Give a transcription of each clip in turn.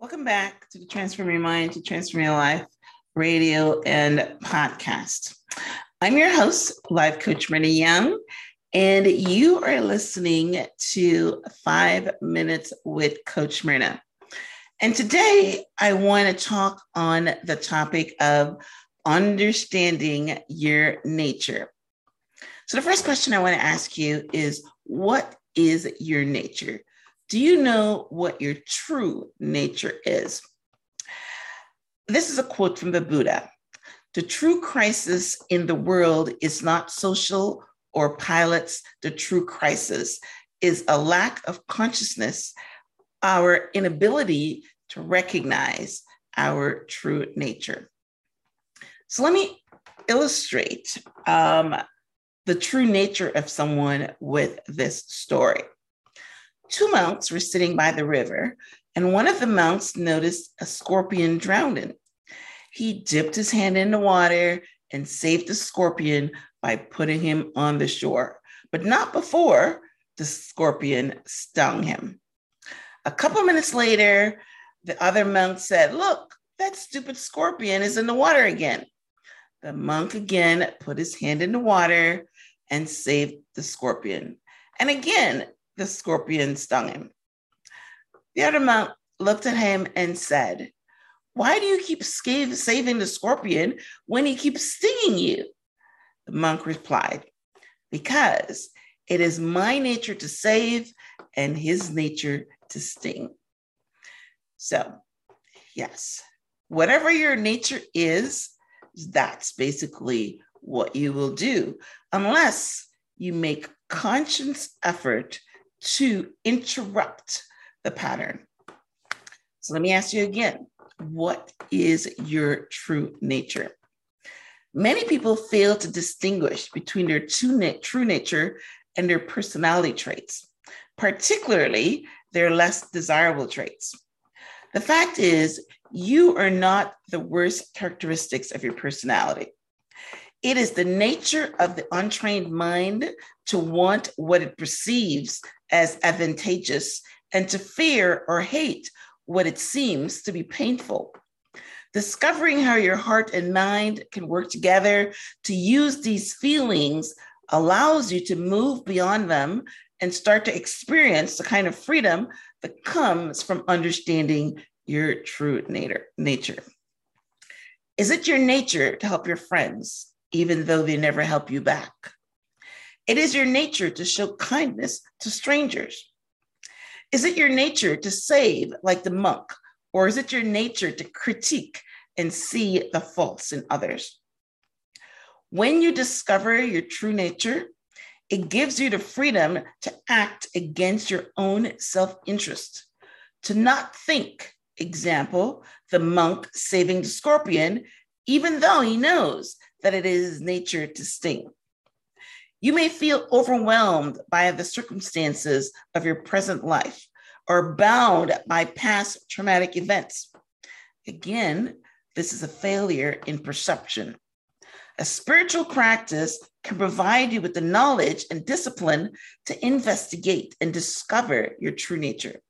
Welcome back to the Transform Your Mind to Transform Your Life radio and podcast. I'm your host, Life Coach Myrna Young, and you are listening to Five Minutes with Coach Myrna. And today I want to talk on the topic of understanding your nature. So, the first question I want to ask you is What is your nature? Do you know what your true nature is? This is a quote from the Buddha. The true crisis in the world is not social or pilots. The true crisis is a lack of consciousness, our inability to recognize our true nature. So let me illustrate um, the true nature of someone with this story two monks were sitting by the river, and one of the monks noticed a scorpion drowning. He dipped his hand in the water and saved the scorpion by putting him on the shore, but not before the scorpion stung him. A couple minutes later, the other monk said, Look, that stupid scorpion is in the water again. The monk again put his hand in the water and saved the scorpion. And again, the scorpion stung him. The other monk looked at him and said, Why do you keep saving the scorpion when he keeps stinging you? The monk replied, Because it is my nature to save and his nature to sting. So, yes, whatever your nature is, that's basically what you will do, unless you make conscious effort to interrupt the pattern. So let me ask you again what is your true nature? Many people fail to distinguish between their true nature and their personality traits, particularly their less desirable traits. The fact is, you are not the worst characteristics of your personality. It is the nature of the untrained mind to want what it perceives as advantageous and to fear or hate what it seems to be painful. Discovering how your heart and mind can work together to use these feelings allows you to move beyond them and start to experience the kind of freedom that comes from understanding your true nature. Is it your nature to help your friends, even though they never help you back? It is your nature to show kindness to strangers. Is it your nature to save like the monk, or is it your nature to critique and see the faults in others? When you discover your true nature, it gives you the freedom to act against your own self interest, to not think, example, the monk saving the scorpion, even though he knows that it is nature to sting. You may feel overwhelmed by the circumstances of your present life or bound by past traumatic events. Again, this is a failure in perception. A spiritual practice can provide you with the knowledge and discipline to investigate and discover your true nature.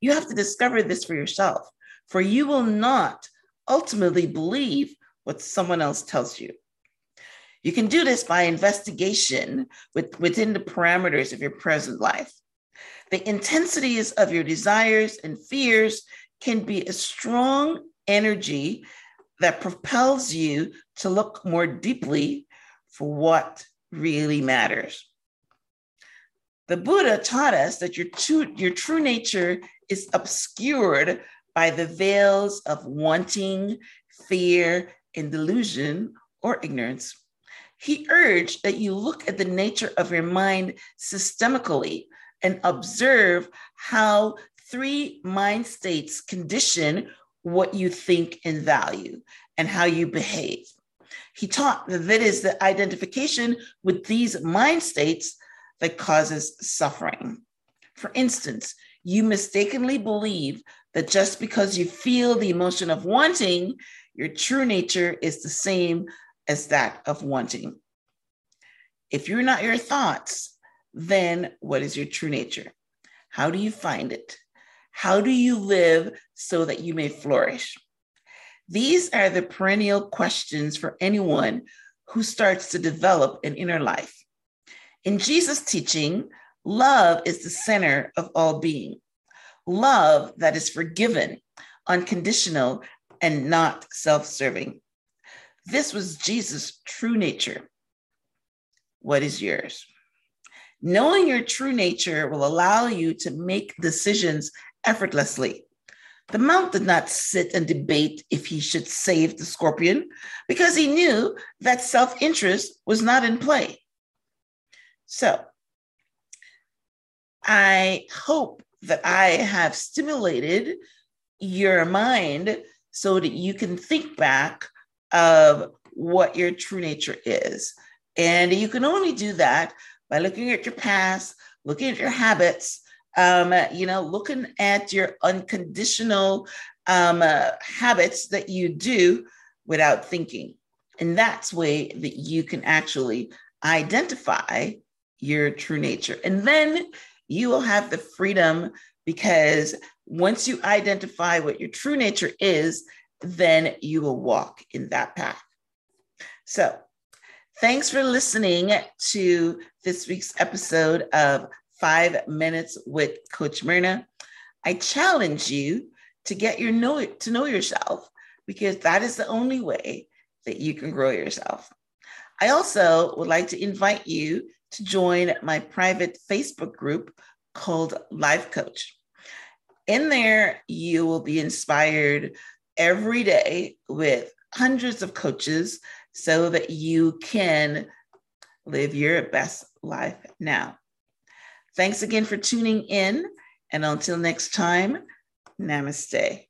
You have to discover this for yourself, for you will not ultimately believe what someone else tells you. You can do this by investigation with, within the parameters of your present life. The intensities of your desires and fears can be a strong energy that propels you to look more deeply for what really matters. The Buddha taught us that your your true nature is obscured by the veils of wanting, fear, and delusion or ignorance. He urged that you look at the nature of your mind systemically and observe how three mind states condition what you think and value and how you behave. He taught that it is the identification with these mind states that causes suffering. For instance, you mistakenly believe that just because you feel the emotion of wanting, your true nature is the same as that of wanting. If you're not your thoughts, then what is your true nature? How do you find it? How do you live so that you may flourish? These are the perennial questions for anyone who starts to develop an inner life. In Jesus' teaching, love is the center of all being. Love that is forgiven, unconditional, and not self serving. This was Jesus' true nature. What is yours? Knowing your true nature will allow you to make decisions effortlessly. The Mount did not sit and debate if he should save the scorpion because he knew that self interest was not in play. So, I hope that I have stimulated your mind so that you can think back of what your true nature is. And you can only do that by looking at your past, looking at your habits, um, you know, looking at your unconditional um, uh, habits that you do without thinking. And that's way that you can actually identify your true nature. And then you will have the freedom because once you identify what your true nature is, then you will walk in that path. So, thanks for listening to this week's episode of Five Minutes with Coach Myrna. I challenge you to get your know to know yourself because that is the only way that you can grow yourself. I also would like to invite you to join my private Facebook group called Life Coach. In there, you will be inspired every day with hundreds of coaches so that you can live your best life now. Thanks again for tuning in. And until next time, namaste.